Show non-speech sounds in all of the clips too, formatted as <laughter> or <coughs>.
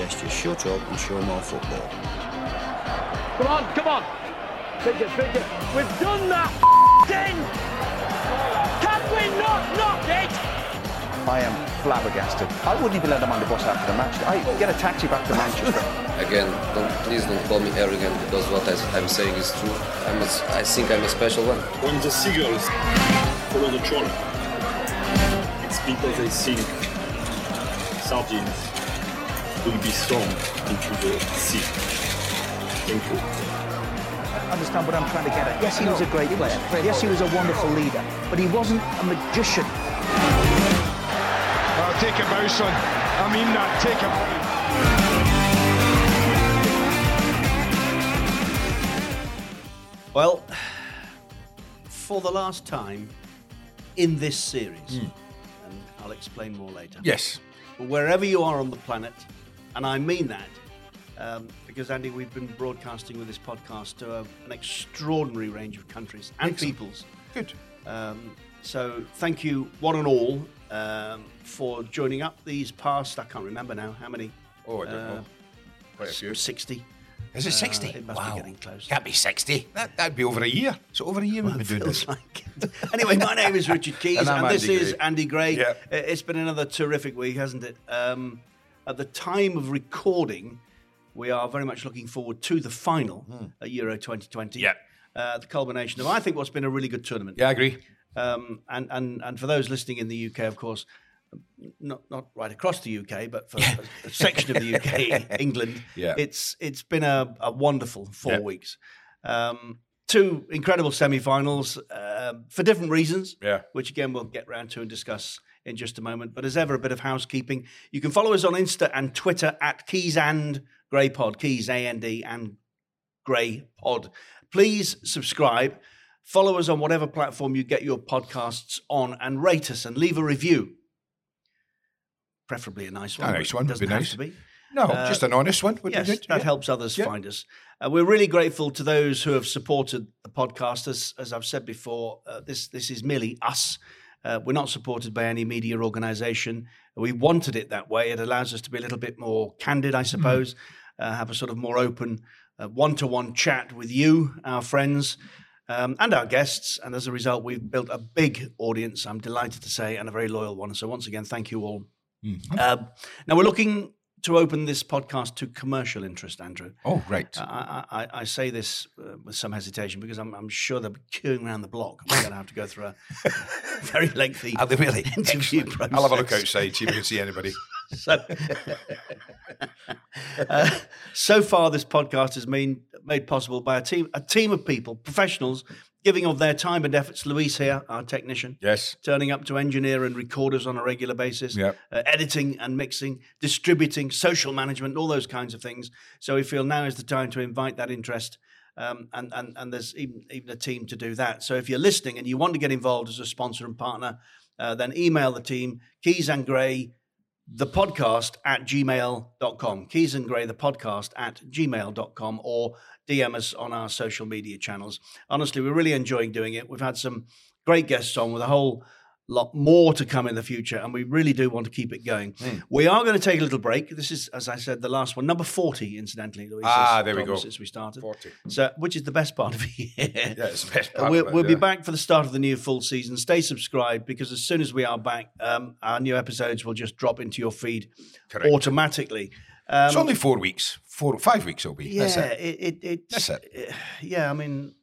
Can I suggest you shut up and show more football? Come on, come on. Big it. We've done that thing. Can we not knock it? I am flabbergasted. I wouldn't even let him on the bus after the match. I get a taxi back to Manchester. <laughs> Again, don't, please don't call me arrogant because what I, I'm saying is true. I'm a, I think I'm a special one. When the seagulls follow the trawler, it's because they think sardines will be thrown into the sea. Thank you. I Understand what I'm trying to get at? Yes, he was a great player. Yes, he was a wonderful leader, but he wasn't a magician. Oh, take a bow, son. I mean that. Take a bow. Well, for the last time in this series, hmm. and I'll explain more later. Yes. Wherever you are on the planet, and I mean that, um, because Andy, we've been broadcasting with this podcast to a, an extraordinary range of countries and Excellent. peoples. Good. Um, so thank you, one and all, um, for joining up these past. I can't remember now how many. Oh, I don't uh, know. Quite a few. Sixty. Is it Uh, 60? it must wow. be getting close. Can't be 60. That, that'd be over a year. So over a year we've been doing this. like. Anyway, my name is Richard <laughs> Keys, And and, this Andy is Gray. Andy Gray. I- It's been another terrific week, hasn't it? Um, at the time of recording, we are very much looking forward to the final at Euro 2020. Hmm. Yeah. Uh, the culmination of, I think, what's been a really good tournament. Yeah, I agree. Um, and, and, and for those listening in the UK, of course, not not right across the UK, but for a, a section of the UK, <laughs> England, Yeah. it's it's been a, a wonderful four Yeah. weeks. Um, two incredible semi-finals uh, for different reasons, Yeah. which again we'll get round to and discuss in just a moment. But as ever, a bit of housekeeping. You can follow us on Insta and Twitter at Keys and Gray Pod, Keys A N D and Gray Pod. Please subscribe. Follow us on whatever platform you get your podcasts on, and rate us and leave a review. Preferably a nice one. A nice one would doesn't be have nice. to be. No, Uh, just an honest one would yes, be good. that yeah. helps others Yeah. find us. Uh, we're really grateful to those who have supported the podcast. As, as I've said before, uh, this this is merely us. Uh, we're not supported by any media organisation. We wanted it that way. It allows us to be a little bit more candid, I suppose. Uh, have a sort of more open, uh, one-to-one chat with you, our friends, um, and our guests. And as a result, we've built a big audience. I'm delighted to say, and a very loyal one. So once again, thank you all. Um, now we're looking to open this podcast to commercial interest, Andrew. Oh, right. I, I, I say this uh, with some hesitation because I'm, I'm sure they'll be queuing around the block. We're going to have to go through a <laughs> very lengthy Are they really? <laughs> interview Excellent. process. I'll have a look outside, see if we can see anybody. <laughs> So, uh, so far, this podcast has been made possible by a team, a team of people, professionals, giving of their time and efforts. Luis here, our technician, Yes. turning up to engineer and record us on a regular basis, Yep. uh, editing and mixing, distributing, social management, all those kinds of things. So we feel now is the time to invite that interest. Um, and, and, and there's even, even a team to do that. So if you're listening and you want to get involved as a sponsor and partner, uh, then email the team, Keys and Gray, the podcast at gmail.com. Keys and Gray, the podcast at gmail.com, or DM us on our social media channels. Honestly, we're really enjoying doing it. We've had some great guests on with a whole lot more to come in the future, and we really do want to keep it going. Mm. We are going to take a little break. This is, as I said, the last one, number 40, incidentally, Louise. Ah, there we go. Since we started. 40. So, which is the best part of <laughs> the year. Yeah, it's the best part we'll it, we'll be back for the start of the new full season. Stay subscribed because as soon as we are back, um, our new episodes will just drop into your feed Correct. automatically. Um, it's only four weeks, four, five weeks it'll be. yeah, That's it. it, it, That's it. <sighs> Yeah, I mean,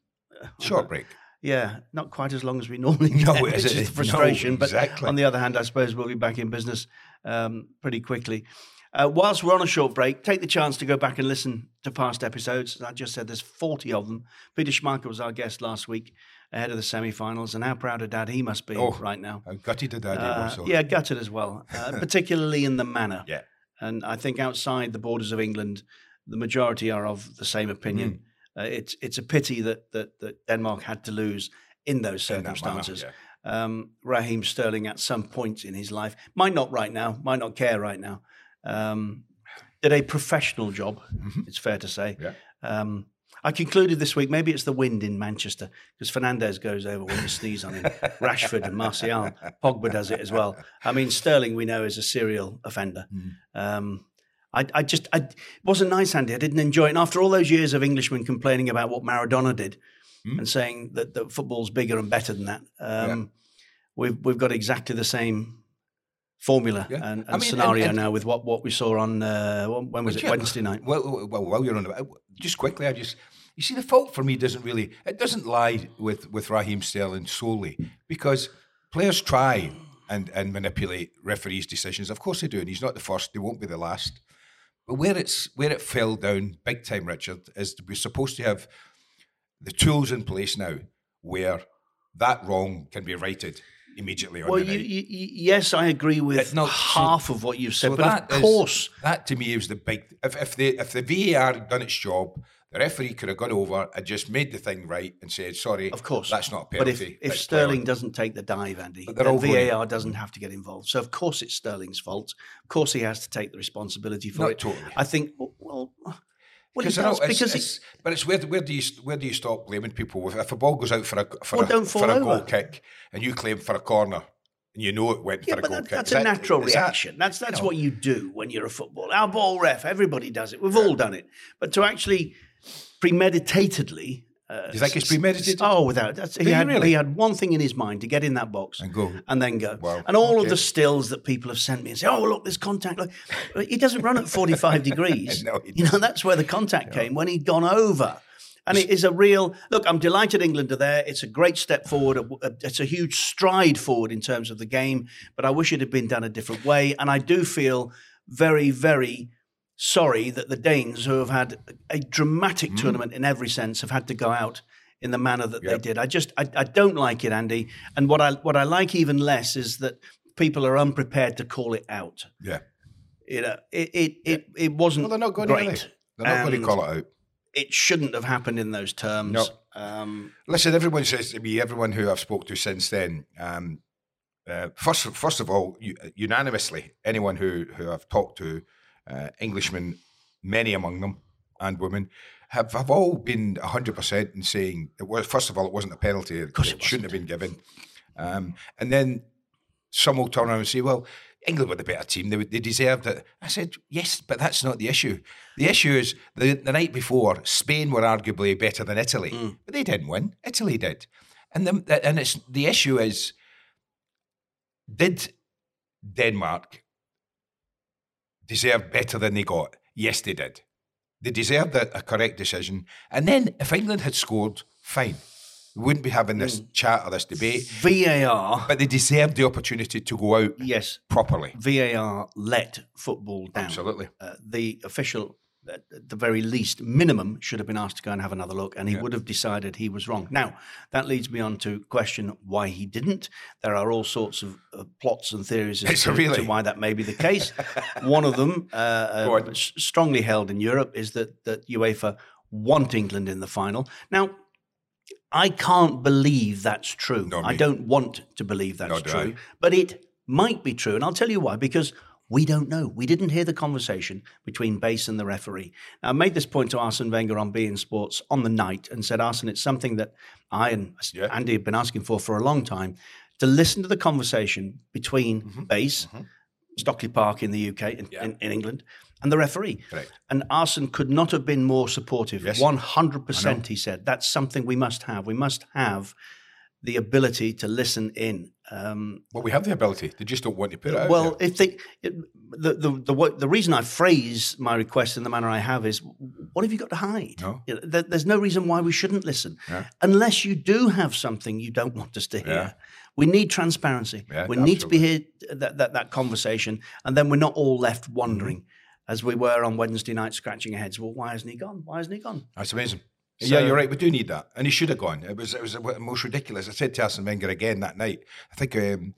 Short break. yeah, not quite as long as we <laughs> normally No, get, it which the frustration. No, exactly. But on the other hand, I suppose we'll be back in business um, pretty quickly. Uh, whilst we're on a short break, take the chance to go back and listen to past episodes. As I just said, there's 40 of them. Peter Schmeichel was our guest last week ahead of the semi-finals, and how proud of dad he must be Oh, right now. How gutted did that Uh, was. Yeah, gutted as well, uh, <laughs> particularly in the manner. Yeah. And I think outside the borders of England, the majority are of the same opinion. Mm. Uh, it's it's a pity that, that that Denmark had to lose in those In manner, circumstances. yeah. um, Raheem Sterling at some point in his life might not right now, might not care right now. Um, did a professional job. It's fair to say. Mm-hmm. Yeah. Um, I concluded this week, maybe it's the wind in Manchester because Fernandes goes over when you sneeze on him. <laughs> Rashford and Martial. Pogba does it as well. I mean, Sterling, we know, is a serial offender. Mm. Um, I, I just, I, it wasn't nice, Andy. I didn't enjoy it. And after all those years of Englishmen complaining about what Maradona did Mm. and saying that, that football's bigger and better than that, um, we've, we've got exactly the same formula Yeah. and, I mean, scenario and- now with what, what we saw on, uh, when was it, Yeah, Wednesday night? Well, well, while you're on about just quickly, I just you see the fault for me doesn't really it doesn't lie with with Raheem Sterling solely because players try and and manipulate referees' decisions. Of course they do, and he's not the first. They won't be the last. But where it's where it fell down big time, Richard, is we're supposed to have the tools in place now where that wrong can be righted immediately on Well, the you, you, yes, I agree with not- so- half of what you've said, So but that of is- course, that to me is the big. If if the if the VAR had done its job, the referee could have gone over and just made the thing right and said, "Sorry, of course, that's not a But if, penalty." if Sterling doesn't take the dive, Andy, But then all going- VAR doesn't have to get involved. So of course it's Sterling's fault. Of course he has to take the responsibility for Not it. totally. I think. Well, well, he know does it's- because it's- he, but it's where where do you where do you stop blaming people if, if a ball goes out for a for Well, a, for a goal kick and you claim for a corner and you know it went Yeah, for a goal that, kick? that's Is a that- natural is that- reaction. that's that's know. what you do when you're a footballer. Our ball ref, everybody does it. We've all done it. But to actually premeditatedly. Uh, Do you think it's premeditated? Oh, without that's, he had really? he had one thing in his mind to get in that box And go. and then go. Wow, And all of the stills that people have sent me and say, "Oh, look, this contact." Look, he doesn't run at 45 <laughs> degrees. No, he you know that's where the contact came when he'd gone over. And it is a real look. I'm delighted England are there. It's a great step forward. It's a huge stride forward in terms of the game. But I wish it had been done a different way. And I do feel very, very sorry that the Danes, who have had a dramatic Mm. tournament in every sense, have had to go out in the manner that they did. I just, I, I don't like it, Andy. And what I, what I like even less is that people are unprepared to call it out. Yeah. You know, it, it, it, it wasn't Well, they're not going to. great. are they? They're not going to call it out. It shouldn't have happened in those terms. No. Um, Listen, everyone says to me, everyone who I've spoke to since then, um, uh, first, first of all, u- unanimously, anyone who, who I've talked to, uh, Englishmen, many among them, and women, have, have all been 100% in saying, it was, first of all, it wasn't a penalty. It, course it shouldn't have been given. Um, and then some will turn around and say, well, England were the better team. They, they deserved it. I said, yes, but that's not the issue. The issue is the, the night before, Spain were arguably better than Italy, Mm. but they didn't win. Italy did. And the, and it's the issue is, did Denmark deserve better than they got? Yes, they did. They deserved a, a correct decision. And then if England had scored, fine. We wouldn't be having this chat or this debate. VAR, But they deserved the opportunity to go out yes, properly. VAR let football down. Absolutely. Uh, the official, at the very least, minimum, should have been asked to go and have another look, and he Yeah. would have decided he was wrong. Now, that leads me on to question why he didn't. There are all sorts of uh, plots and theories as to, really? to why that may be the case. <laughs> One of them, uh, uh, strongly held in Europe, is that that UEFA want England in the final. Now, I can't believe that's true. I don't want to believe that's do true, I. but it might be true. And I'll tell you why, because we don't know. We didn't hear the conversation between base and the referee. Now, I made this point to Arsene Wenger on beIN Sports on the night and said, Arsene, it's something that I and Yeah. Andy have been asking for for a long time. to listen to the conversation between Mm-hmm. base, Stockley Park in the UK, in, Yeah. in, in England, and the referee. Correct. And Arsene could not have been more supportive. Yes. 100%, he said. That's something we must have. We must have the ability to listen in. Um, Well, we have the ability. They just don't want to put it out. well, there. if they, it, the, the the the reason I phrase my request in the manner I have is, what have you got to hide? No. You know, there- there's no reason why we shouldn't listen, Yeah. unless you do have something you don't want us to hear. Yeah. We need transparency. Yeah, we need to be here that, that that conversation, and then we're not all left wondering, Mm-hmm. as we were on Wednesday night, scratching our heads. Well, why hasn't he gone? Why hasn't he gone? That's amazing. So- yeah, you're right. We do need that, and he should have gone. It was it was the most ridiculous. I said to Arsene Wenger again that night. I think um,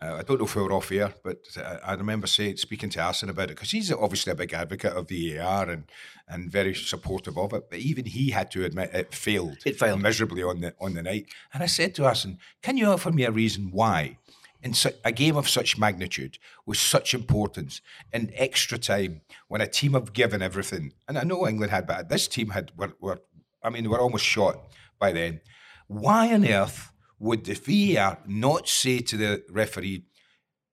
uh, I don't know if we were off air, but uh, I remember saying speaking to Arsene about it because he's obviously a big advocate of the AR and and very supportive of it. But even he had to admit it failed. It failed. miserably on the on the night. And I said to Arsene, "Can you offer me a reason why?" In su- a game of such magnitude, with such importance, in extra time, when a team have given everything, and I know England had, but this team had were, were I mean, they were almost shot by then. Why on earth would the VAR not say to the referee,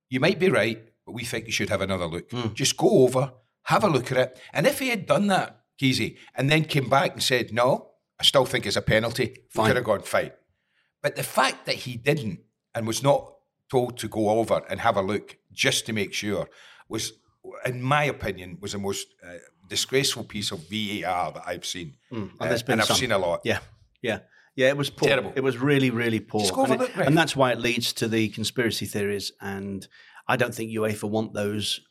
"You might be right, but we think you should have another look. Just go over, have a look at it." And if he had done that, Keezy, and then came back and said, "No, I still think it's a penalty," Fine. could have gone fine. But the fact that he didn't and was not told to go over and have a look just to make sure was, in my opinion, was the most uh, disgraceful piece of VAR that I've seen. And Uh, been and I've some. seen a lot. Yeah, yeah, yeah. It was poor. Terrible. It was really, really poor, and, it- and that's why it leads to the conspiracy theories. And I don't think UEFA want those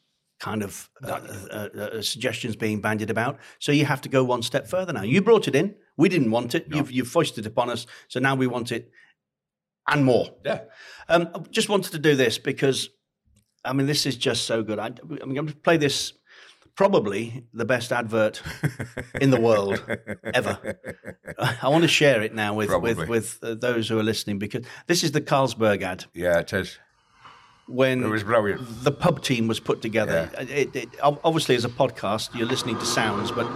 kind of uh, uh, uh, suggestions being bandied about. So you have to go one step further now. You brought it in. We didn't want it. You've, you've foisted it upon us. So now we want it and more. Yeah. Um, I just wanted to do this because, I mean, this is just so good. I, I mean, I'm going to play this. Probably the best advert in the world ever. I want to share it now with with Probably. with uh, those who are listening because this is the Carlsberg ad Yeah, it is. when It was brilliant. the pub team was put together. It, it, obviously, as a podcast, you're listening to sounds, but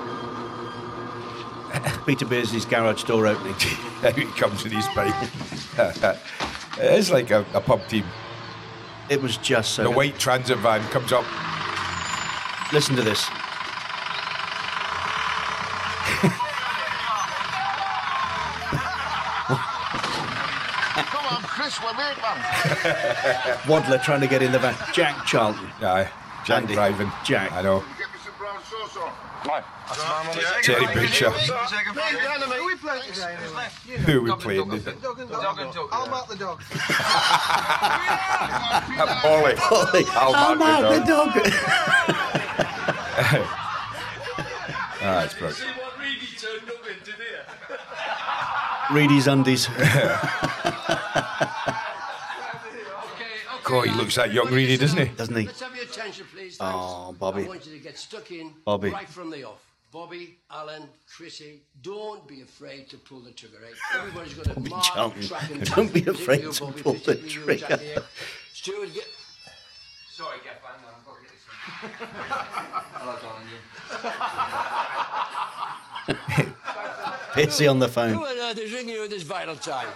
<laughs> Peter Beardsley's garage door opening. <laughs> He comes in his bike. <laughs> it is like a, a pub team. It was just so. The good. white transit van comes up. Listen to this. Come on, Chris, we're late, <laughs> man. Waddler trying to get in the van. Jack Charlton. Aye, Jack Andy, driving. Jack. I know. Get me some brown sauce. Terry Butcher. Who we playing today, anyway? Who we playing? Dog <laughs> and dog. I'll mark the dog. <laughs> Polly. I'll mark the dog. dog. Ah, it's brilliant. <laughs> Reedy's undies. <laughs> God, he looks that young, really, doesn't he? Doesn't he? Let's have your attention, please. Oh, Bobby. I want you to get stuck in Bobby. right from the off. Bobby, Alan, Chrissy, don't be afraid to pull the trigger. Right? <laughs> Everybody's going to Bobby mark, Charlton, track, and don't be afraid to Bobby, pull the trigger. Jack. Stuart, get. Sorry, get back, man. I've got to get Pitsy on the phone. Who on earth is ringing you at this vital time?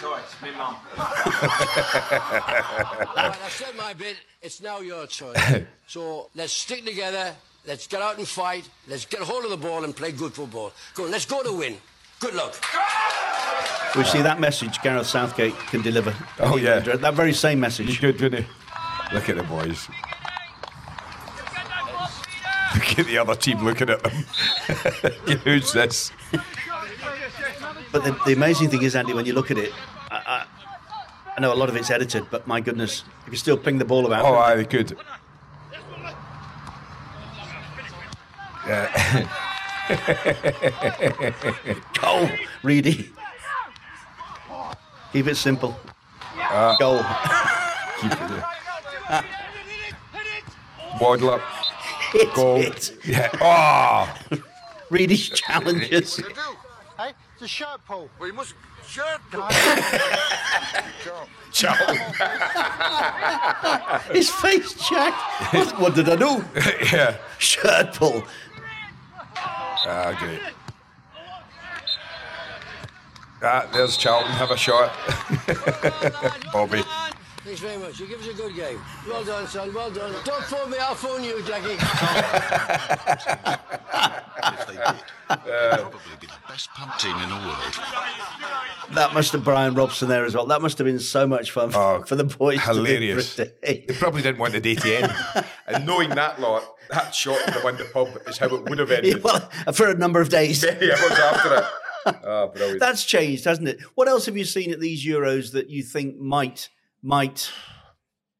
Sorry, it's me, mum. I've said my bit. It's now your turn. <coughs> so let's stick together. Let's get out and fight. Let's get a hold of the ball and play good football. Go on, let's go to win. Good luck. We see that message Gareth Southgate can deliver. Oh, yeah. That very same He's message. good, didn't he? Look at the boys. Look at the other team looking at them. <laughs> Who's this? But the, the amazing thing is, Andy, when you look at it, I, I, I know a lot of it's edited, but my goodness, you can still ping the ball about. Oh, aye, good. <laughs> Goal, Reedy. Keep it simple. Uh, Goal. Keep it there. Waddle up. Hit Goal. it. Yeah. Oh! Reedy's challenges. You do? Hey, it's a shirt pull. Well, you must shirt pull. <laughs> His face, Jack. What, what did I do? <laughs> yeah. Shirt pull. Ah, great. Ah, there's Charlton. Have a shot. <laughs> Bobby. Thanks very much. You give us a good game. Well done, son. Well done. Don't phone me. I'll phone you, Jackie. <laughs> if they did, they'd probably be the best pump team in the world. That must have Bryan Robson there as well. That must have been so much fun for, oh, <laughs> for the boys. to do Hilarious. for a day. They probably didn't want the day to end. and knowing that lot, that shot of the window pub is how it would have ended. <laughs> well, for a number of days. Many hours after it. Oh, brilliant. That's changed, hasn't it? What else have you seen at these Euros that you think might might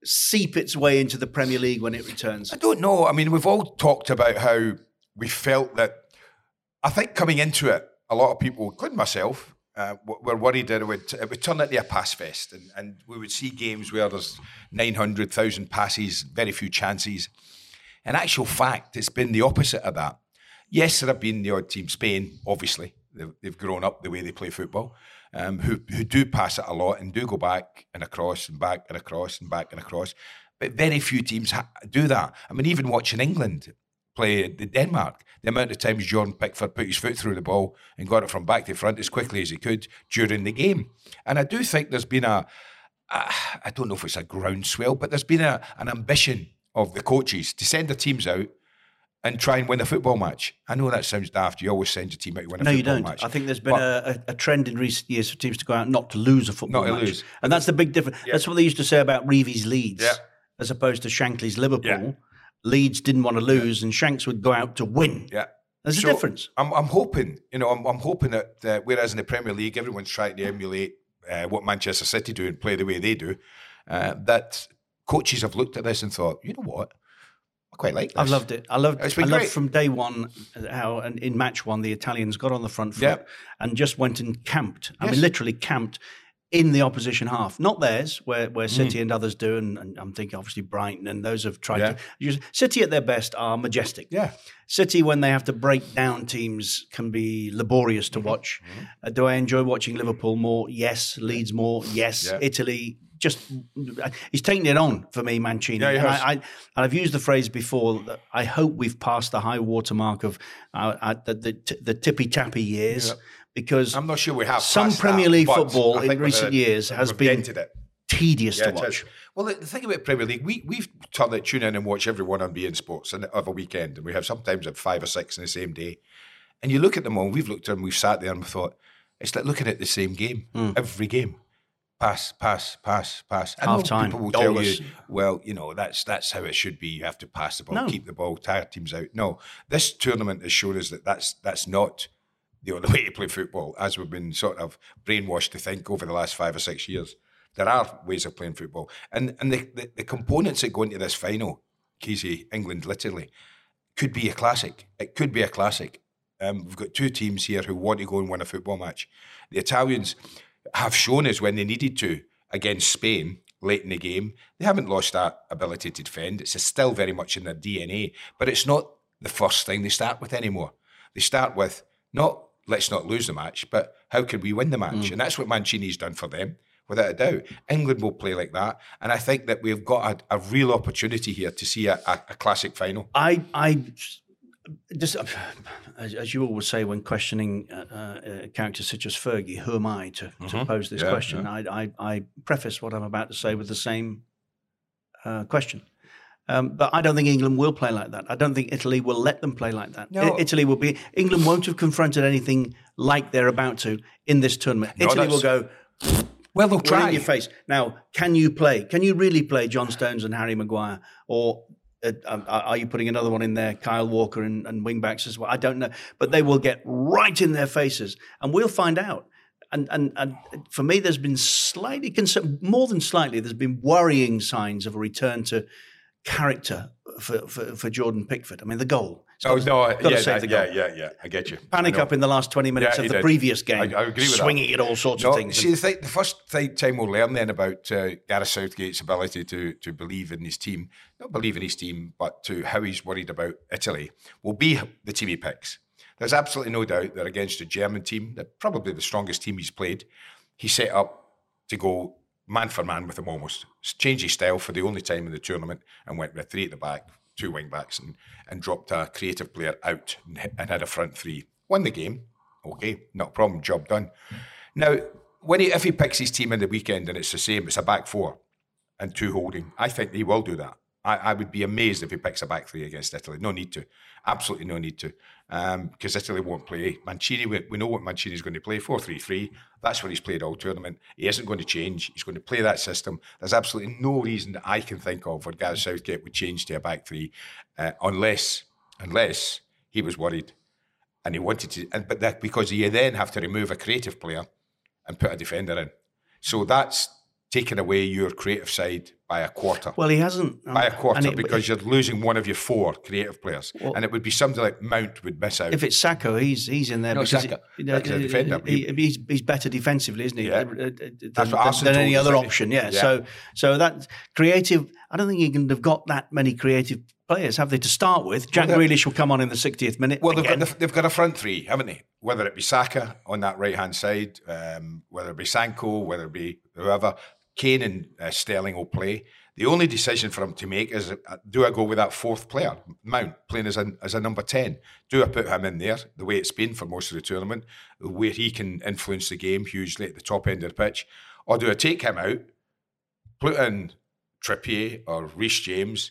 seep its way into the Premier League when it returns? I don't know. I mean, we've all talked about how we felt that. I think coming into it, a lot of people, including myself, uh, were worried that it would, it would turn into a pass fest, and, and we would see games where there's 900,000 passes, very few chances. In actual fact, it's been the opposite of that. Yes, there have been the odd team, Spain, obviously, they've, they've grown up the way they play football, um, who, who do pass it a lot and do go back and across and back and across and back and across. But very few teams ha- do that. I mean, even watching England play Denmark, the amount of times Jordan Pickford put his foot through the ball and got it from back to front as quickly as he could during the game. And I do think there's been a, a I don't know if it's a groundswell, but there's been a, an ambition of the coaches to send their teams out and try and win a football match. I know that sounds daft. You always send your team out to win a football. Match. No, you don't. match. I think there's been a, a, trend in recent years for teams to go out not to lose a football Not to match, lose. and that's the big difference. That's what they used to say about Revie's Leeds, Yeah. as opposed to Shankly's Liverpool. Leeds didn't want to lose, and Shanks would go out to win. Yeah. There's So, a difference. I'm, I'm hoping, you know, I'm, I'm hoping that uh, whereas in the Premier League everyone's trying to emulate uh, what Manchester City do and play the way they do, uh, that coaches have looked at this and thought, you know what, quite like this. I've loved it. I loved. It's I been loved great. from day one how and in match one the Italians got on the front foot Yep. and just went and camped. I Yes. mean, literally camped in the opposition half, not theirs, where where Mm. City and others do. And, and I'm thinking obviously Brighton and those have tried Yeah. to. Use, City at their best are majestic. Yeah. City when they have to break down teams can be laborious Mm-hmm. to watch. Uh, do I enjoy watching Liverpool more? Yes. Leeds more? Yes. Yeah. Italy. Just he's taking it on for me, Mancini. Yeah, and. I, I, and I've used the phrase before. That I hope we've passed the high watermark of uh, uh, the, the, t- the tippy tappy years Yeah. because I'm not sure we have some Premier League football in recent uh, years has been tedious Yeah, to watch. Well, the, thing about Premier League, we we've turned it, tune in and watch everyone on beIN Sports and of a weekend, and we have sometimes have five or six in the same day. And you look at them all. We've looked at them. We've sat there and we thought it's like looking at the same game Hmm. every game. Pass, pass, pass, pass. I Half-time, People will tell goalless. you, well, you know, that's that's how it should be. You have to pass the ball, No. keep the ball, tire teams out. No, this tournament has shown us that that's that's not the only <laughs> way to play football, as we've been sort of brainwashed to think over the last five or six years. There are ways of playing football, and and the, the, the components that go into this final, Casey, England, literally, could be a classic. It could be a classic. Um, we've got two teams here who want to go and win a football match. The Italians have shown us when they needed to against Spain late in the game. They haven't lost that ability to defend. It's still very much in their DNA, but it's not the first thing they start with anymore. They start with not let's not lose the match, but how can we win the match? Mm. And that's what Mancini's done for them, without a doubt. England will play like that, and I think that we've got a, a real opportunity here to see a, a, a classic final. I, I just as, as you always say when questioning uh, uh, characters such as Fergie, who am I to, to Mhm. pose this Yeah, question? yeah. I, I, I preface what I'm about to say with the same uh, question. Um, but I don't think England will play like that. I don't think Italy will let them play like that. No. I- Italy will be. England won't have confronted anything like they're about to in this tournament. No, Italy will go. Well, they'll try. in your face. Now, can you play? Can you really play John Stones and Harry Maguire? Or uh, um, are you putting another one in there, Kyle Walker and, and wing backs as well? I don't know. But they will get right in their faces and we'll find out. And, and, and for me, there's been slightly, concern, more than slightly, there's been worrying signs of a return to character for, for, for Jordan Pickford. I mean, the goal. Oh no! gotta Yeah, save yeah, yeah, yeah. I get you. Panic up in the last 20 minutes Yeah, of the did. previous game. I, I agree with swinging that. at all sorts No, of things. See, the, thing, the first thi- time we'll learn then about uh, Gareth Southgate's ability to to believe in his team, not believe in his team, but to how he's worried about Italy, will be the team he picks. There's absolutely no doubt that against a German team, that probably the strongest team he's played, he set up to go man for man with them almost, change his style for the only time in the tournament, and went with three at the back, two wing backs, and, and dropped a creative player out and, and had a front three. Won the game. Okay, not a problem. Job done. Now, when he, if he picks his team in the weekend and it's the same, it's a back four. and two holding. I think he will do that. I, I would be amazed if he picks a back three against Italy. No need to. Absolutely no need to. Because um, Italy won't play. Mancini, we, we know what Mancini is going to play 4 3 3. That's what he's played all tournament. He isn't going to change. He's going to play that system. There's absolutely no reason that I can think of where Gareth Southgate would change to a back three uh, unless, unless he was worried and he wanted to. And, but that because you then have to remove a creative player and put a defender in. So that's taking away your creative side by a quarter. Well, he hasn't by a quarter it, because you're losing one of your four creative players, well, and it would be something like Mount would miss out. If it's Saka, he's he's in there no, because Saka. He, uh, defender. He, he's, he's better defensively, isn't he? Yeah. Uh, than, than any other option. Yeah. yeah. So so that creative. I don't think you can have got that many creative players, have they, to start with? Jack well, Grealish will come on in the 60th minute. Well, they've got, they've got, a front three, haven't they? Whether it be Saka on that right hand side, um, whether it be Sancho, whether it be whoever, Kane and uh, Sterling will play. The only decision for him to make is uh, do I go with that fourth player, Mount, playing as a, as a number 10? Do I put him in there, the way it's been for most of the tournament, where he can influence the game hugely at the top end of the pitch? Or do I take him out, put in Trippier or Reece James,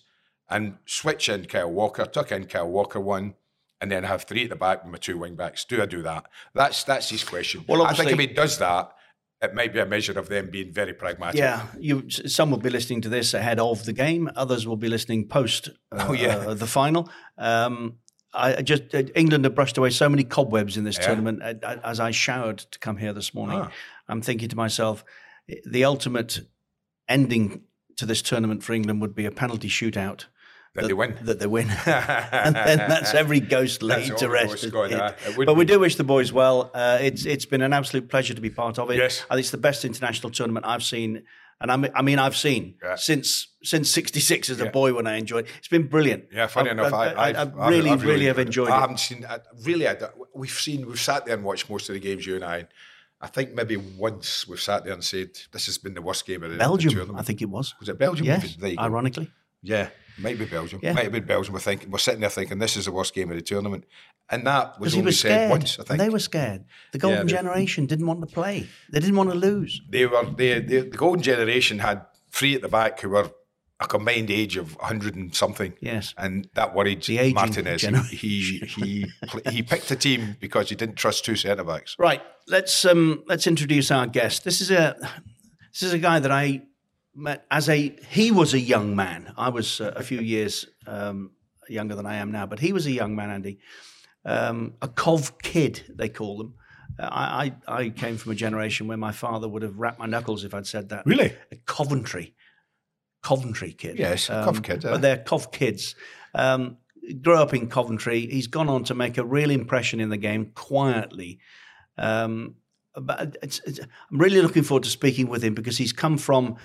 and switch in Kyle Walker, tuck in Kyle Walker one, and then have three at the back with my two wing backs? Do I do that? That's that's his question. Well, I think if he does that, it might be a measure of them being very pragmatic. Yeah, you. Some will be listening to this ahead of the game. Others will be listening post. Uh, oh yeah, uh, the final. Um, I just uh, England have brushed away so many cobwebs in this yeah. tournament. Uh, as I showered to come here this morning, ah. I'm thinking to myself, the ultimate ending to this tournament for England would be a penalty shootout that, that, they win. That they win. <laughs> and then that's every ghost laid to rest. but we do wish the boys well. Uh, it's it's been an absolute pleasure to be part of it. Yes. And it's the best international tournament I've seen. And I mean, I mean I've seen yeah. since since '66 as a boy when I enjoyed. It's been brilliant. Yeah, funny I've, enough, I, I, I, I really, really, really, have enjoyed I it. I haven't seen. really, we've seen. We've sat there and watched most of the games. You and I. I think maybe once we've sat there and said this has been the worst game of the Belgium. The. I think it was. Was it Belgium? Yes. Ironically. Yeah, might be Belgium. Yeah. Might have been Belgium. We're thinking we're sitting there thinking this is the worst game of the tournament, and that was only was said once. I think they were scared. The golden yeah, generation didn't want to play. They didn't want to lose. They were. They, they, the golden generation had three at the back who were a combined age of hundred and something. Yes, and that worried Martinez. He he he picked a team because he didn't trust two centre backs. Right. Let's um let's introduce our guest. This is a this is a guy that I met as a he was a young man. I was uh, a few years um, younger than I am now, but he was a young man, Andy. Um, a Cov kid, they call them. Uh, I, I, I came from a generation where my father would have rapped my knuckles if I'd said that. Really, a Coventry, Coventry kid. Yes, um, Cov kid. But they're Cov kids. Um, grew up in Coventry. He's gone on to make a real impression in the game quietly. Um, but it's, it's, I'm really looking forward to speaking with him because he's come from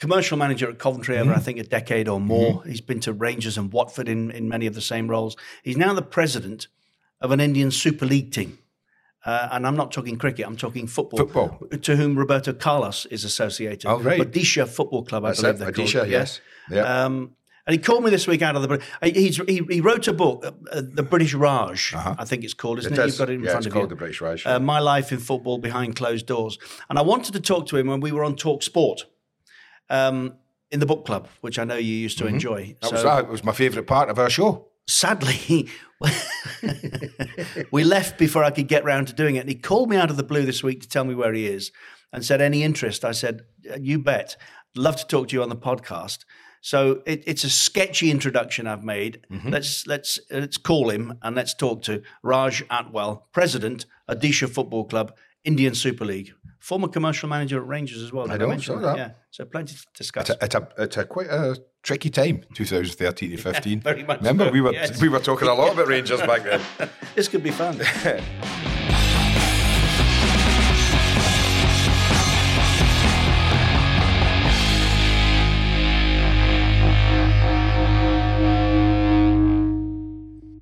commercial manager at Coventry over, mm. I think, a decade or more. Mm. He's been to Rangers and Watford in, in many of the same roles. He's now the president of an Indian Super League team. Uh, and I'm not talking cricket, I'm talking football. Football. To whom Roberto Carlos is associated. Oh, right. Odisha Football Club, I That's believe it. they're Odisha, called. yes. Yeah. Um, and he called me this week out of the. He's, he, he wrote a book, uh, uh, The British Raj, uh-huh. I think it's called, isn't it? it? You've got it in yeah, front of you. The British Raj. Uh, My Life in Football Behind Closed Doors. And I wanted to talk to him when we were on Talk Sport. Um, in the book club, which I know you used to mm-hmm. enjoy. That so, was that. It was my favourite part of our show. Sadly, <laughs> we left before I could get round to doing it. And he called me out of the blue this week to tell me where he is and said, Any interest? I said, You bet. Love to talk to you on the podcast. So it, it's a sketchy introduction I've made. Mm-hmm. Let's let's let's call him and let's talk to Raj Athwal, president, Odisha Football Club, Indian Super League former commercial manager at Rangers as well. I don't know, that. Yeah, so plenty to discuss. It's a, it's a, quite a tricky time, <laughs> 2013 to 15. Yeah, very much. Remember, so, we were yes. we were talking a lot about Rangers back then. <laughs> this could be fun. <laughs>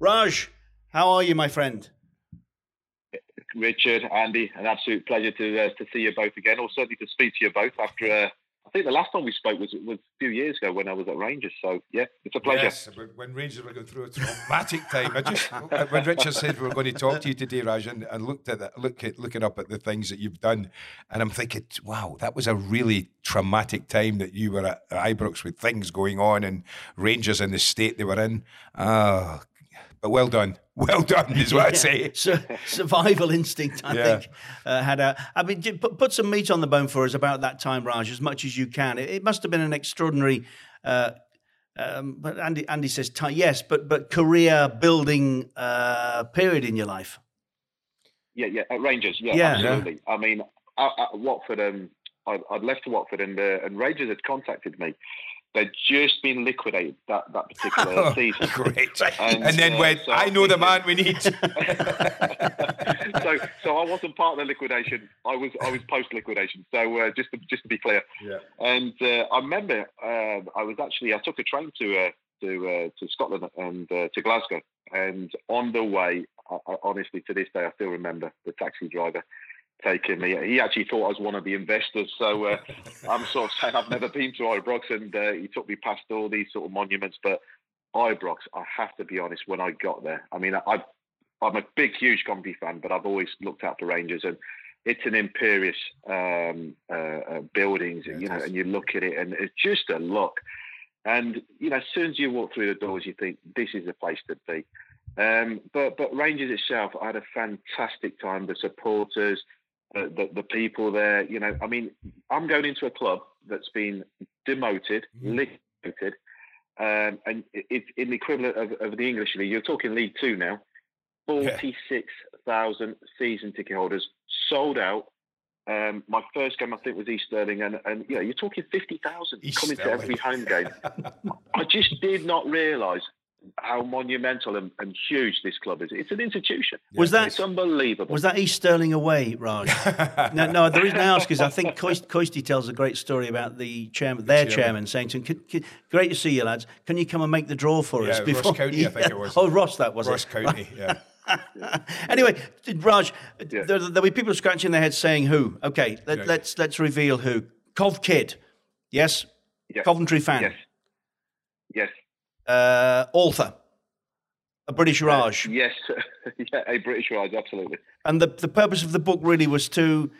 Raj, how are you, my friend? Richard, Andy, an absolute pleasure to uh, to see you both again, or certainly to speak to you both after I think the last time we spoke was was a few years ago when I was at Rangers. So yeah, it's a pleasure. Yes, when Rangers were going through a traumatic time. I just <laughs> when Richard said we were going to talk to you today, Raj, and, and looked at that, look at looking up at the things that you've done, and I'm thinking, wow, that was a really traumatic time that you were at Ibrox with things going on and Rangers in the state they were in. Ah, but well done. Well done is what yeah. I'd say. So, survival instinct, I yeah. think, uh, had a. I mean, put, put some meat on the bone for us about that time, Raj, as much as you can. It, it must have been an extraordinary. Uh, um, but Andy, Andy says yes, but but career building uh, period in your life. Yeah, yeah, at Rangers, yeah, yeah. absolutely. I mean, at, at Watford, um, I, would left to Watford, and uh, and Rangers had contacted me They'd just been liquidated that, that particular oh, season. Great. And, and then uh, when so I know the man we need. <laughs> so, so I wasn't part of the liquidation. I was I was post liquidation. So uh, just to, just to be clear. Yeah. And uh, I remember um, I was actually I took a train to uh, to uh, to Scotland and uh, to Glasgow. And on the way, I, I, honestly to this day I still remember the taxi driver taking me. He actually thought I was one of the investors. So uh, <laughs> I'm sort of saying I've never been to Ibrox, and uh, he took me past all these sort of monuments. But Ibrox, I have to be honest, when I got there, I mean, I, I'm a big, huge Coventry fan, but I've always looked out for Rangers, and it's an imperious um, uh, uh buildings, yeah, you know, and you look at it, and it's just a look. And you know, as soon as you walk through the doors, you think this is the place to be. Um, but but Rangers itself, I had a fantastic time. The supporters, the, the, people there. You know, I mean, I'm going into a club that's been demoted, mm. liquidated, um, and it's in the equivalent of, of, the English league. You're talking League Two now. Forty-six thousand yeah. season ticket holders sold out. Um, my first game, I think, was East Stirling, and, and you know, you're talking fifty thousand coming Stirling. to every home game. <laughs> I just did not realise how monumental and, and, huge this club is. It's an institution. Was that it's unbelievable? Was that East Stirling away, Raj? <laughs> no, no. The reason I ask is I think Coisty tells a great story about the chairman, their chairman, chairman saying to him, "Great to see you, lads. Can you come and make the draw for yeah, us?" Before Ross County, yeah. I think it was. <laughs> Oh, Ross, that was it. Ross it. County, yeah. <laughs> anyway, Raj, yeah. there, will be people scratching their heads saying who. Okay, let, us let's, let's reveal who. Cov Kid, yes, yes. Coventry fan, yes, yes uh, author, a British uh, Raj. Uh, yes, <laughs> yeah, a British Raj, absolutely. And the the purpose of the book really was to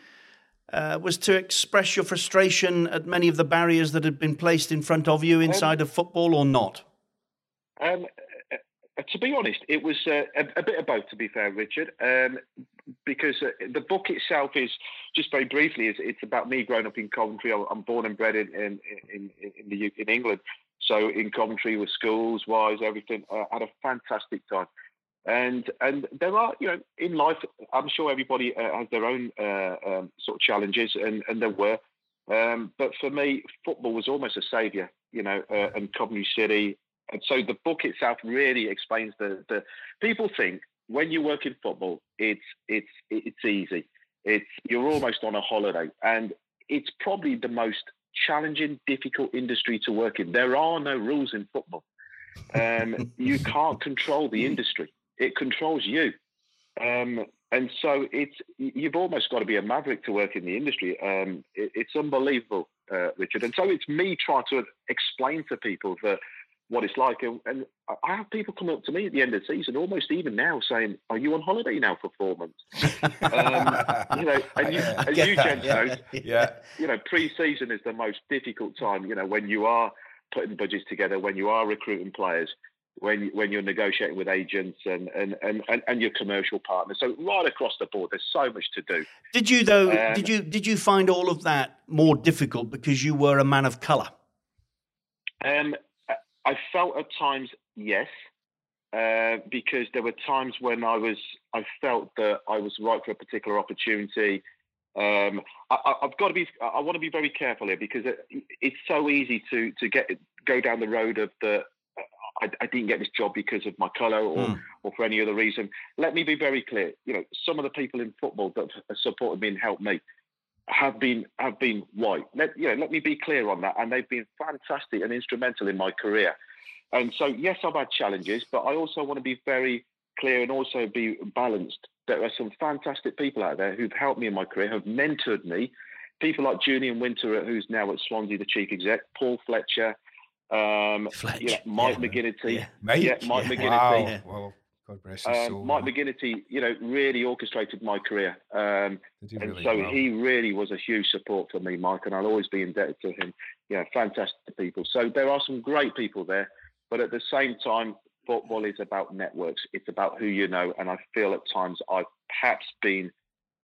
uh, was to express your frustration at many of the barriers that had been placed in front of you inside um, of football, or not. Um, uh, to be honest, it was uh, a, a, bit of both. To be fair, Richard, um, because the book itself is just very briefly, it's, it's, about me growing up in Coventry. I'm born and bred in in in, in, the, in England, so in Coventry with schools wise, everything, I had a fantastic time. And and there are, you know, in life, I'm sure everybody uh, has their own uh, um, sort of challenges, and, and there were. Um, but for me, football was almost a saviour, you know, uh, and Coventry City. And so the book itself really explains the, the people think when you work in football, it's it's it's easy. It's you're almost on a holiday, and it's probably the most challenging, difficult industry to work in. There are no rules in football. Um, <laughs> you can't control the industry; it controls you. Um, and so it's you've almost got to be a maverick to work in the industry. Um, it, it's unbelievable, uh, Richard. And so it's me trying to explain to people that what it's like. And, and, I have people come up to me at the end of the season, almost even now, saying, "Are you on holiday now for four months?" um, <laughs> you know, and you, and you gents yeah, yeah. you know, pre-season is the most difficult time. You know, when you are putting budgets together, when you are recruiting players, when when you're negotiating with agents and and and, and, and your commercial partners. So right across the board, there's so much to do. Did you though? Um, did you did you find all of that more difficult because you were a man of colour? Um, I felt at times yes, uh, because there were times when I was I felt that I was right for a particular opportunity. Um, I, have got to be. I want to be very careful here because it, it's so easy to to get go down the road of the. I, I didn't get this job because of my colour or, mm. or for any other reason. Let me be very clear. You know, some of the people in football that have supported me and helped me have been have been white. Let you know, let me be clear on that, and they've been fantastic and instrumental in my career. And so, yes, I've had challenges, but I also want to be very clear and also be balanced. There are some fantastic people out there who've helped me in my career, have mentored me, people like Julian Winter, who's now at Swansea, the chief exec, Paul Fletcher, um, you know, Mike yeah. McGinnity, Yeah. Mike? yeah, Mike Yeah. McGinnity. Wow. Well, God bless his Um. Mike man. McGinnity, you know, really orchestrated my career, um, and really? so Wow. he really was a huge support for me, Mike, and I'll always be indebted to him. Yeah, fantastic people. So there are some great people there, but at the same time, football is about networks. It's about who you know, and I feel at times I've perhaps been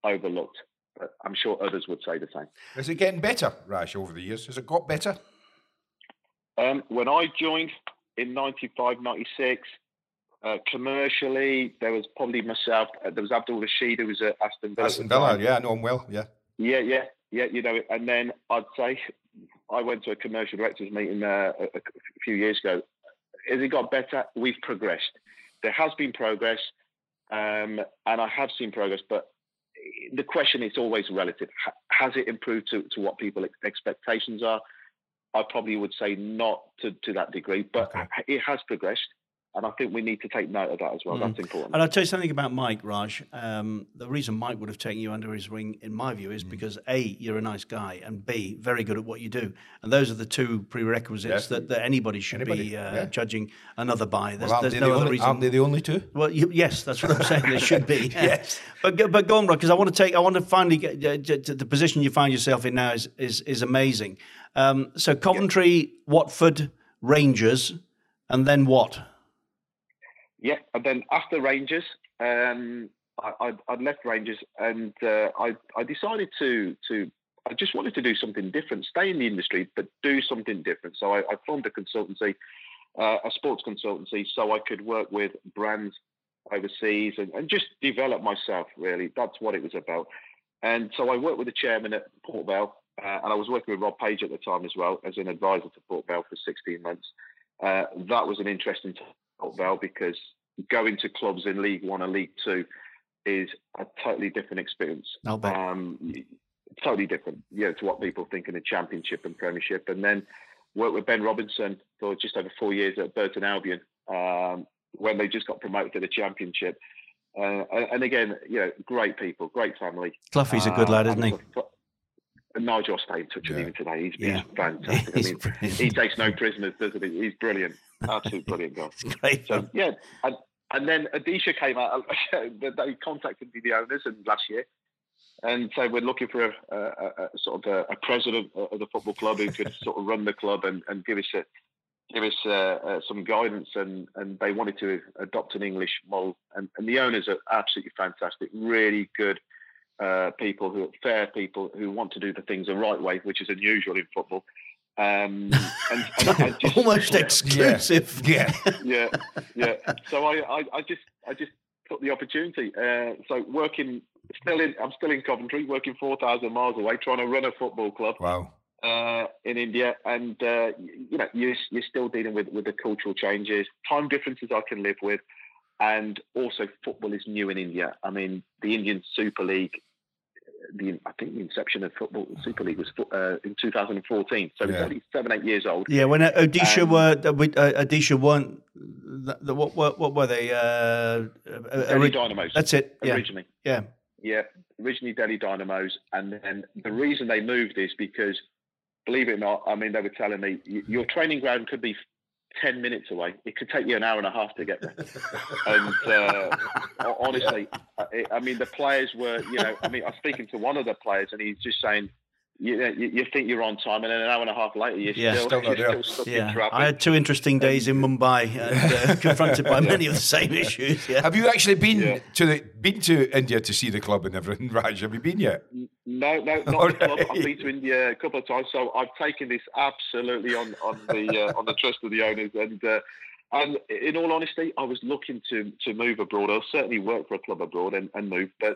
overlooked. But I'm sure others would say the same. Is it getting better, Rash, over the years? Has it got better? Um, when I joined in 95, 96, uh, commercially, there was probably myself. Uh, there was Abdul Rashid, who was at Aston Villa. Aston Villa, yeah, I know him well, yeah. Yeah, yeah, yeah. You know, and then I'd say I went to a commercial directors meeting uh, a, a few years ago. Has it got better? We've progressed. There has been progress, um, and I have seen progress. But the question is always relative. Ha- Has it improved to, to what people ex- expectations are? I probably would say not to, to that degree, but it has progressed, and I think we need to take note of that as well. Mm. That's important. And I'll tell you something about Mike, Raj. Um, the reason Mike would have taken you under his wing, in my view, Mm. is because A, you're a nice guy, and B, very good at what you do. And those are the two prerequisites Yeah. that, that anybody should Anybody, be uh, yeah. judging another by. There's, Well, there's no the other only- reason. aren't they the only two? Well, you, yes, that's what I'm saying. they should be. <laughs> Yes. But go- but go on, Raj, because I want to take. I want to finally get uh, j- j- the position you find yourself in now is is is amazing. Um, so Coventry, Watford, Rangers, and then what? Yeah, and then after Rangers, um, I, I'd, I'd left Rangers, and uh, I, I decided to to I just wanted to do something different, stay in the industry, but do something different. So I, I formed a consultancy, uh, a sports consultancy, so I could work with brands overseas and, and just develop myself. Really, that's what it was about. And so I worked with the chairman at Port Vale, uh, and I was working with Rob Page at the time as well as an advisor to Port Vale for 16 months. Uh, that was an interesting at because going to clubs in League One and League Two is a totally different experience. Um, totally different, you know, to what people think in the Championship and Premiership. And then worked with Ben Robinson for just over four years at Burton Albion um, when they just got promoted to the Championship. Uh, and, and again, you know, great people, great family. Cloughie's a good lad, isn't he? And Nigel, stay in touch with him today. He's, Yeah. <laughs> he's fantastic. He's I mean, brilliant. he takes no prisoners, doesn't he? He's brilliant. Absolute brilliant guy. <laughs> Great. So yeah, and, and then Odisha came out. <laughs> They contacted me, the owners, and last year, and so we're looking for a, a, a, sort of a, a president of the football club who could sort of run the club and, and give us a, give us uh, uh, some guidance. And, and they wanted to adopt an English model, and, and the owners are absolutely fantastic, really good. Uh, people who are fair people who want to do the things the right way, which is unusual in football. Um, <laughs> and, and I just, Almost exclusive. Yeah. <laughs> yeah, yeah. So I, I, I just, I just took the opportunity. Uh, so working, still in, I'm still in Coventry, working four thousand miles away, trying to run a football club Wow. uh, in India, and uh, you know, you're, you're still dealing with with the cultural changes, time differences I can live with, and also football is new in India. I mean, the Indian Super League. The, I think the inception of football Super League was uh, in 2014, so it's Yeah. only seven, eight years old. Yeah, when uh, Odisha Um, were uh, Odisha weren't. The, the, what, what what were they? Uh, uh, Delhi Dynamos. That's it. Yeah. Originally. Yeah. Yeah, originally Delhi Dynamos, and then the reason they moved is because, believe it or not, I mean they were telling me your training ground could be ten minutes away. It could take you an hour and a half to get there. and uh, ho- honestly, I, I mean the players were, you know, I mean I was speaking to one of the players, and he's just saying. You, you, you think you're on time, and then an hour and a half later, you're Yeah, still, you're still stuck in Yeah, traffic. I had two interesting days in Mumbai and uh, <laughs> confronted by many of the same issues. Yeah. Have you actually been to the been to India to see the club and everything, <laughs> Raj? Have you been yet? No, no, not All the club. I've been to India a couple of times, so I've taken this absolutely on on the uh, on the trust of the owners. And uh, and in all honesty, I was looking to to move abroad. I'll certainly work for a club abroad and, and move, but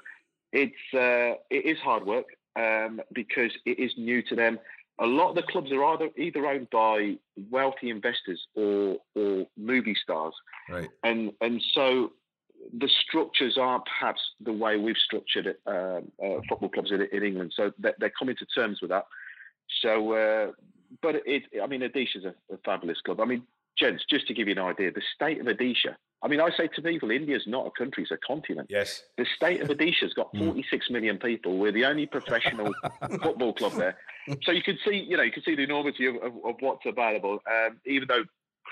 it's uh, it is hard work um, because it is new to them. A lot of the clubs are either either owned by wealthy investors or or movie stars Right. and and so the structures aren't perhaps the way we've structured it, um, uh, football clubs in, in England. So they're, they're coming to terms with that. So, uh, but it, I mean, Odisha's a, a fabulous club. I mean, gents, just to give you an idea, the state of Odisha I mean, I say to people, India's not a country; it's a continent. Yes. The state of Odisha's got Hmm. 46 million people. We're the only professional <laughs> football club there, so you can see, you know, you can see the enormity of, of, of what's available. Um, even though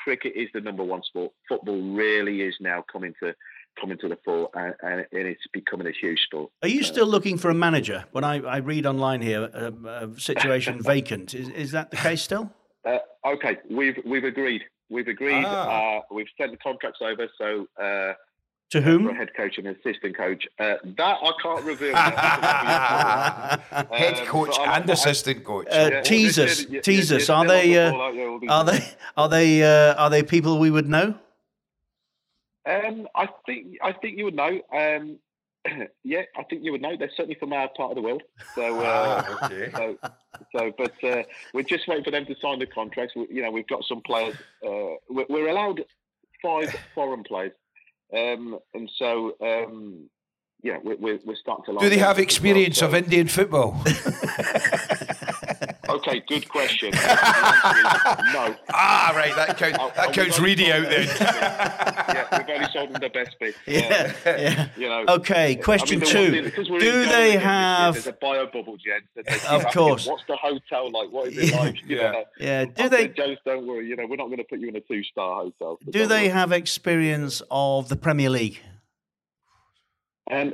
cricket is the number one sport, football really is now coming to coming to the fore, and, and, it's becoming a huge sport. Are you still looking for a manager? When I, I read online here, a, a situation <laughs> vacant. Is, is that the case still? Uh, okay, we've we've agreed. We've agreed. Ah. Uh, we've sent the contracts over. So uh, To whom? for head coach and assistant coach. Uh, that I can't reveal. <laughs> <laughs> Head Um, coach but I'm- and assistant coach. Uh, Yeah, tease well, us, you- you- tease you're us. Are they? the Uh, ball, aren't you, all these are they? Are they? Uh, are they people we would know? Um, I think I think you would know. Um, <clears throat> yeah, I think you would know. They're certainly from our part of the world. So, uh, Ah, okay. so, so, but uh, we're just waiting for them to sign the contracts. We, you know, we've got some players. Uh, we're, we're allowed five <laughs> foreign players, um, and so um, yeah, we're, we're, we're starting to. Do they have up as well. experience So- of Indian football? <laughs> Okay, good question. The answer is no. ah, right. That counts. Oh, That counts we've Reedy out only then. <laughs> yeah, we've only sold them the best bit. <laughs> Yeah, yeah. You know. Okay, question the two. one thing- because we're in Do they this have? There's a bio bubble, Jen. that they keep Of course. What's the hotel like? What is it Yeah. like? You Yeah. know, Yeah. Do they? said, Jones, don't worry. You know, we're not going to put you in a two-star hotel. Do they worry." have experience of the Premier League? Um,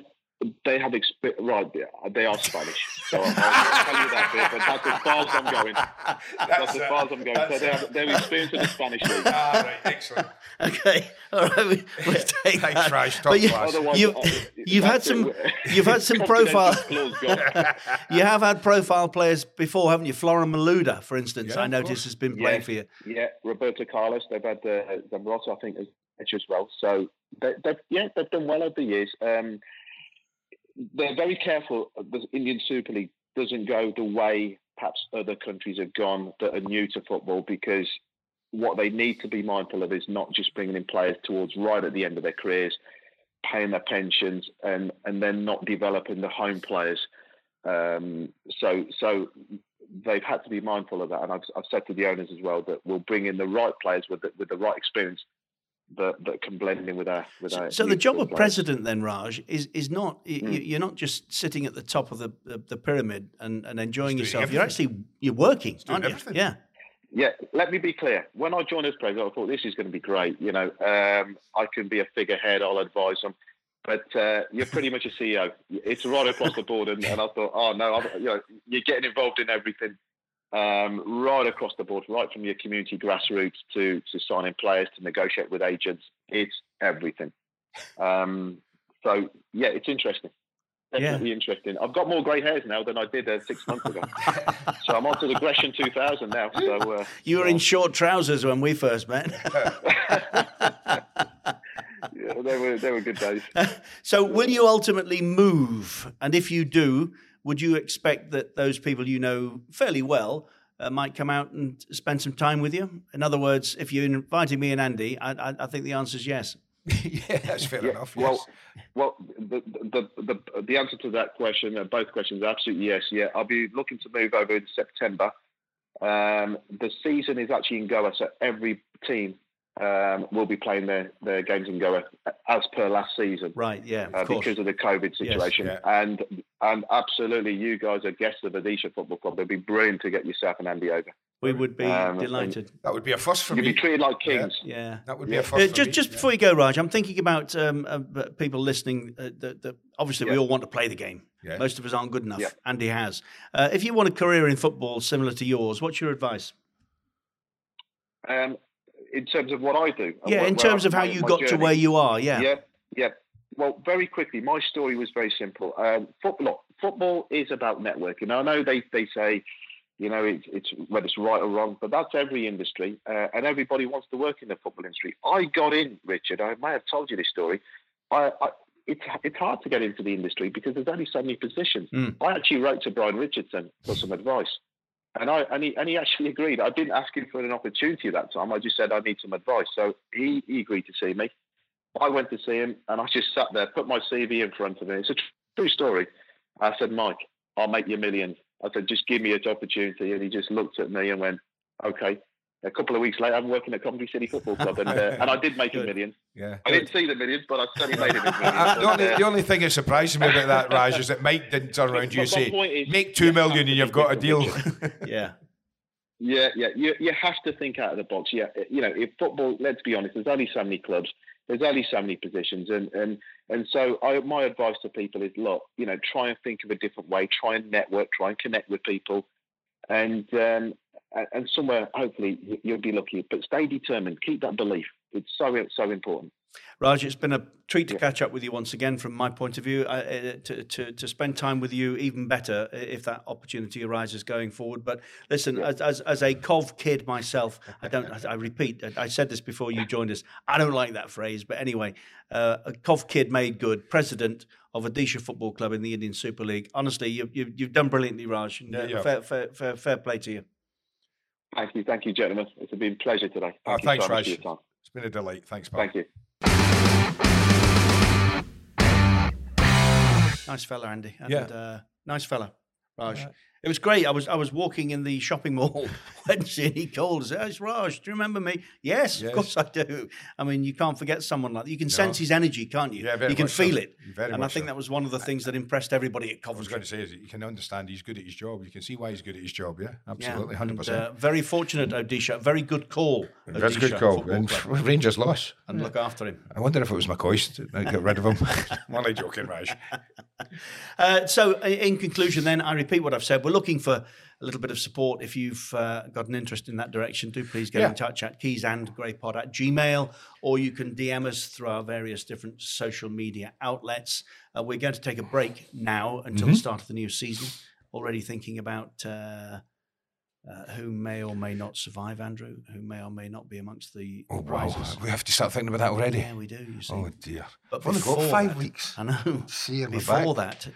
they have exp- right. They are Spanish. So I'll, I'll tell you that bit, but that's as far as I'm going. <laughs> That's, as far as I'm going. So they have, they have experience in the Spanish league. ah, right. Excellent. Okay, all right. We, we'll take Thanks, that. Raj, top But you, class. Otherwise, you've, uh, you've had some. it. You've had some <laughs> profile. <laughs> You have had profile players before, haven't you? Florent Malouda, for instance, Yeah, I of noticed has been playing Yeah. for you. Yeah, Roberto Carlos. They've had uh, Zambrotta, I think, as as well. So they, they've yeah, they've done well over the years. Um, they're very careful. The Indian Super League doesn't go the way perhaps other countries have gone that are new to football because what they need to be mindful of is not just bringing in players towards right at the end of their careers, paying their pensions, and and then not developing the home players. Um, so so they've had to be mindful of that, and I've, I've said to the owners as well that we'll bring in the right players with the, with the right experience that, that can blend in with our with our. So the job of president, then, Raj, is is not y- Hmm. you're not just sitting at the top of the the, the pyramid and, and enjoying He's doing yourself. You're actually you're working, aren't you? Yeah. Yeah, let me be clear. When I joined as president, I thought this is going to be great. You know, um, I can be a figurehead. I'll advise them. But uh, you're pretty much a CEO. It's right across the board, and, and I thought, oh no, I'm, you know, you're getting involved in everything, um, right across the board, right from your community grassroots to to signing players to negotiate with agents. It's everything. Um, so yeah, it's interesting. Definitely interesting. I've got more grey hairs now than I did uh, six months ago. <laughs> so I'm on to the Grecian 2000 now. So uh, You were in short trousers when we first met. <laughs> yeah, they were they were good days. <laughs> so, will you ultimately move? And if you do, would you expect that those people you know fairly well uh, might come out and spend some time with you? In other words, if you're inviting me and Andy, I, I, I think the answer is yes. <laughs> yeah, that's fair Yeah, enough. Well, Yes. well, the, the the the answer to that question, uh, both questions, absolutely yes. Yeah, I'll be looking to move over in September. Um, the season is actually in Goa, so every team um, will be playing their, their games in Goa as per last season. Right, yeah, of uh, course. because of the COVID Yes, situation. yeah. And and absolutely, you guys are guests of Odisha Football Club. It'd be brilliant to get yourself and Andy over. We would be Um, delighted. That would be a fuss for me. You'd be treated like kings. Yeah. That would be Yeah. a fuss. Uh, for just me. just before you go, Raj, I'm thinking about um, uh, people listening. Uh, that, that obviously, we all want to play the game. Yeah. Most of us aren't good enough. Yeah. Andy has. Uh, if you want a career in football similar to yours, what's your advice? Um, in terms of what I do. Yeah, in terms of how you got to where you are. Yeah. Yeah, yeah. Well, very quickly, my story was very simple. Um, football, football is about networking. Now, I know they, they say, you know, it's, it's whether it's right or wrong, but that's every industry, uh, and everybody wants to work in the football industry. I got in, Richard. I may have told you this story. I, I it's it's hard to get into the industry because there's only so many positions. Mm. I actually wrote to Bryan Richardson for some advice. And I and he, and he actually agreed. I didn't ask him for an opportunity at that time. I just said I need some advice. So he, he agreed to see me. I went to see him and I just sat there, put my CV in front of him. It's a true story. I said, Mike, I'll make you millions. I said, just give me an opportunity. And he just looked at me and went, okay. A couple of weeks later, I'm working at Coventry City Football Club, and, uh, and I did make a million. Yeah, I didn't see the millions, but I certainly made it. <laughs> Uh, the, only, the only thing that surprised me about that, Raj, is that Mike didn't turn around you and say, is, "Make two million and you've got a deal." <laughs> yeah. Yeah, yeah, you you have to think out of the box. Yeah, you know, if football, let's be honest, there's only so many clubs, there's only so many positions, and and and so I, my advice to people is, look, you know, try and think of a different way, try and network, try and connect with people, and um, and somewhere hopefully you'll be lucky. But stay determined, keep that belief. It's so so important. Raj, it's been a treat to yeah. catch up with you once again. From my point of view, uh, to, to, to spend time with you even better if that opportunity arises going forward. But listen, yeah. as, as, as a Cov kid myself, I don't. <laughs> I, I repeat, I said this before you joined us. I don't like that phrase, but anyway, uh, a Cov kid made good, president of Odisha Football Club in the Indian Super League. Honestly, you, you, you've done brilliantly, Raj. Yeah, yeah. Fair, fair, fair, fair play to you. Thank you, thank you, gentlemen. It's been a pleasure today. Thank oh, thanks, so Raj. It's been a delight. Thanks, pal. Thank you. Nice fella, Andy. And, yeah. Uh, nice fella, Raj. Yeah. It was great. I was I was walking in the shopping mall Wednesday, and he called and said, "It's Raj. Do you remember me?" Yes, yes, of course I do. I mean, you can't forget someone like that. You can no. sense his energy, can't you? Yeah, you can feel so. it. and I think so. that was one of the things that impressed everybody at Coventry. I was going to say, is you can understand he's good at his job. You can see why he's good at his job. Yeah, absolutely, hundred yeah, percent. Uh, very fortunate, Odisha. Very good call. That's a good call. And <laughs> Rangers loss. And yeah. look after him. I wonder if it was McCoist to get rid of him. <laughs> I'm only joking, Raj. <laughs> Uh, so, in conclusion, then I repeat what I've said. We're looking for a little bit of support. If you've uh, got an interest in that direction, do please get yeah. in touch at keys and graypod at gmail, or you can DM us through our various different social media outlets. Uh, we're going to take a break now until mm-hmm. the start of the new season. Already thinking about uh, uh, who may or may not survive, Andrew, who may or may not be amongst the oh, prizes. Wow. We have to start thinking about that already. Yeah, we do. You see. Oh dear. But We've before got five that, weeks. I know. See you before that,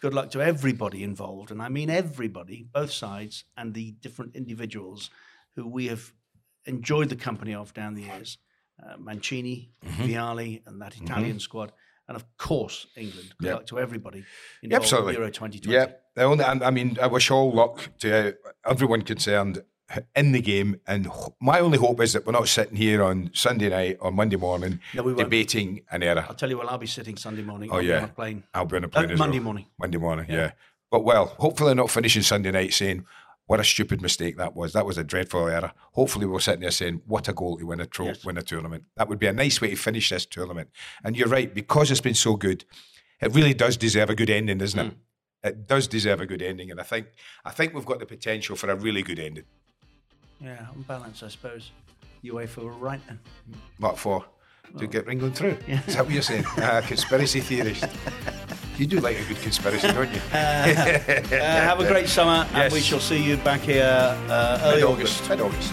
good luck to everybody involved, and I mean everybody, both sides, and the different individuals who we have enjoyed the company of down the years. Uh, Mancini, mm-hmm. Vialli, and that Italian mm-hmm. squad and of course England. Good yep. luck to everybody in Absolutely. Euro 2020. Yeah, I mean, I wish all luck to everyone concerned in the game. And my only hope is that we're not sitting here on Sunday night or Monday morning no, debating an error. I'll tell you what, I'll be sitting Sunday morning. Oh, I'll yeah. Be on a plane. I'll be on a plane uh, Monday well. morning. Monday morning, yeah. yeah. But well, hopefully not finishing Sunday night saying, what a stupid mistake that was. That was a dreadful error. Hopefully, we're sitting there saying, "What a goal to win a tro- yes. win a tournament." That would be a nice way to finish this tournament. And you're right, because it's been so good, it really does deserve a good ending, doesn't? Mm. It does deserve a good ending, and I think I think we've got the potential for a really good ending. Yeah, on balance, I suppose. UEFA were right then. What for? To oh. get England through? Yeah. Is that what you're saying? uh, <laughs> conspiracy theorist. You do like a good conspiracy, don't you? <laughs> uh, uh, have a <laughs> great summer, yes. and we shall see you back here uh, early August. Mid August.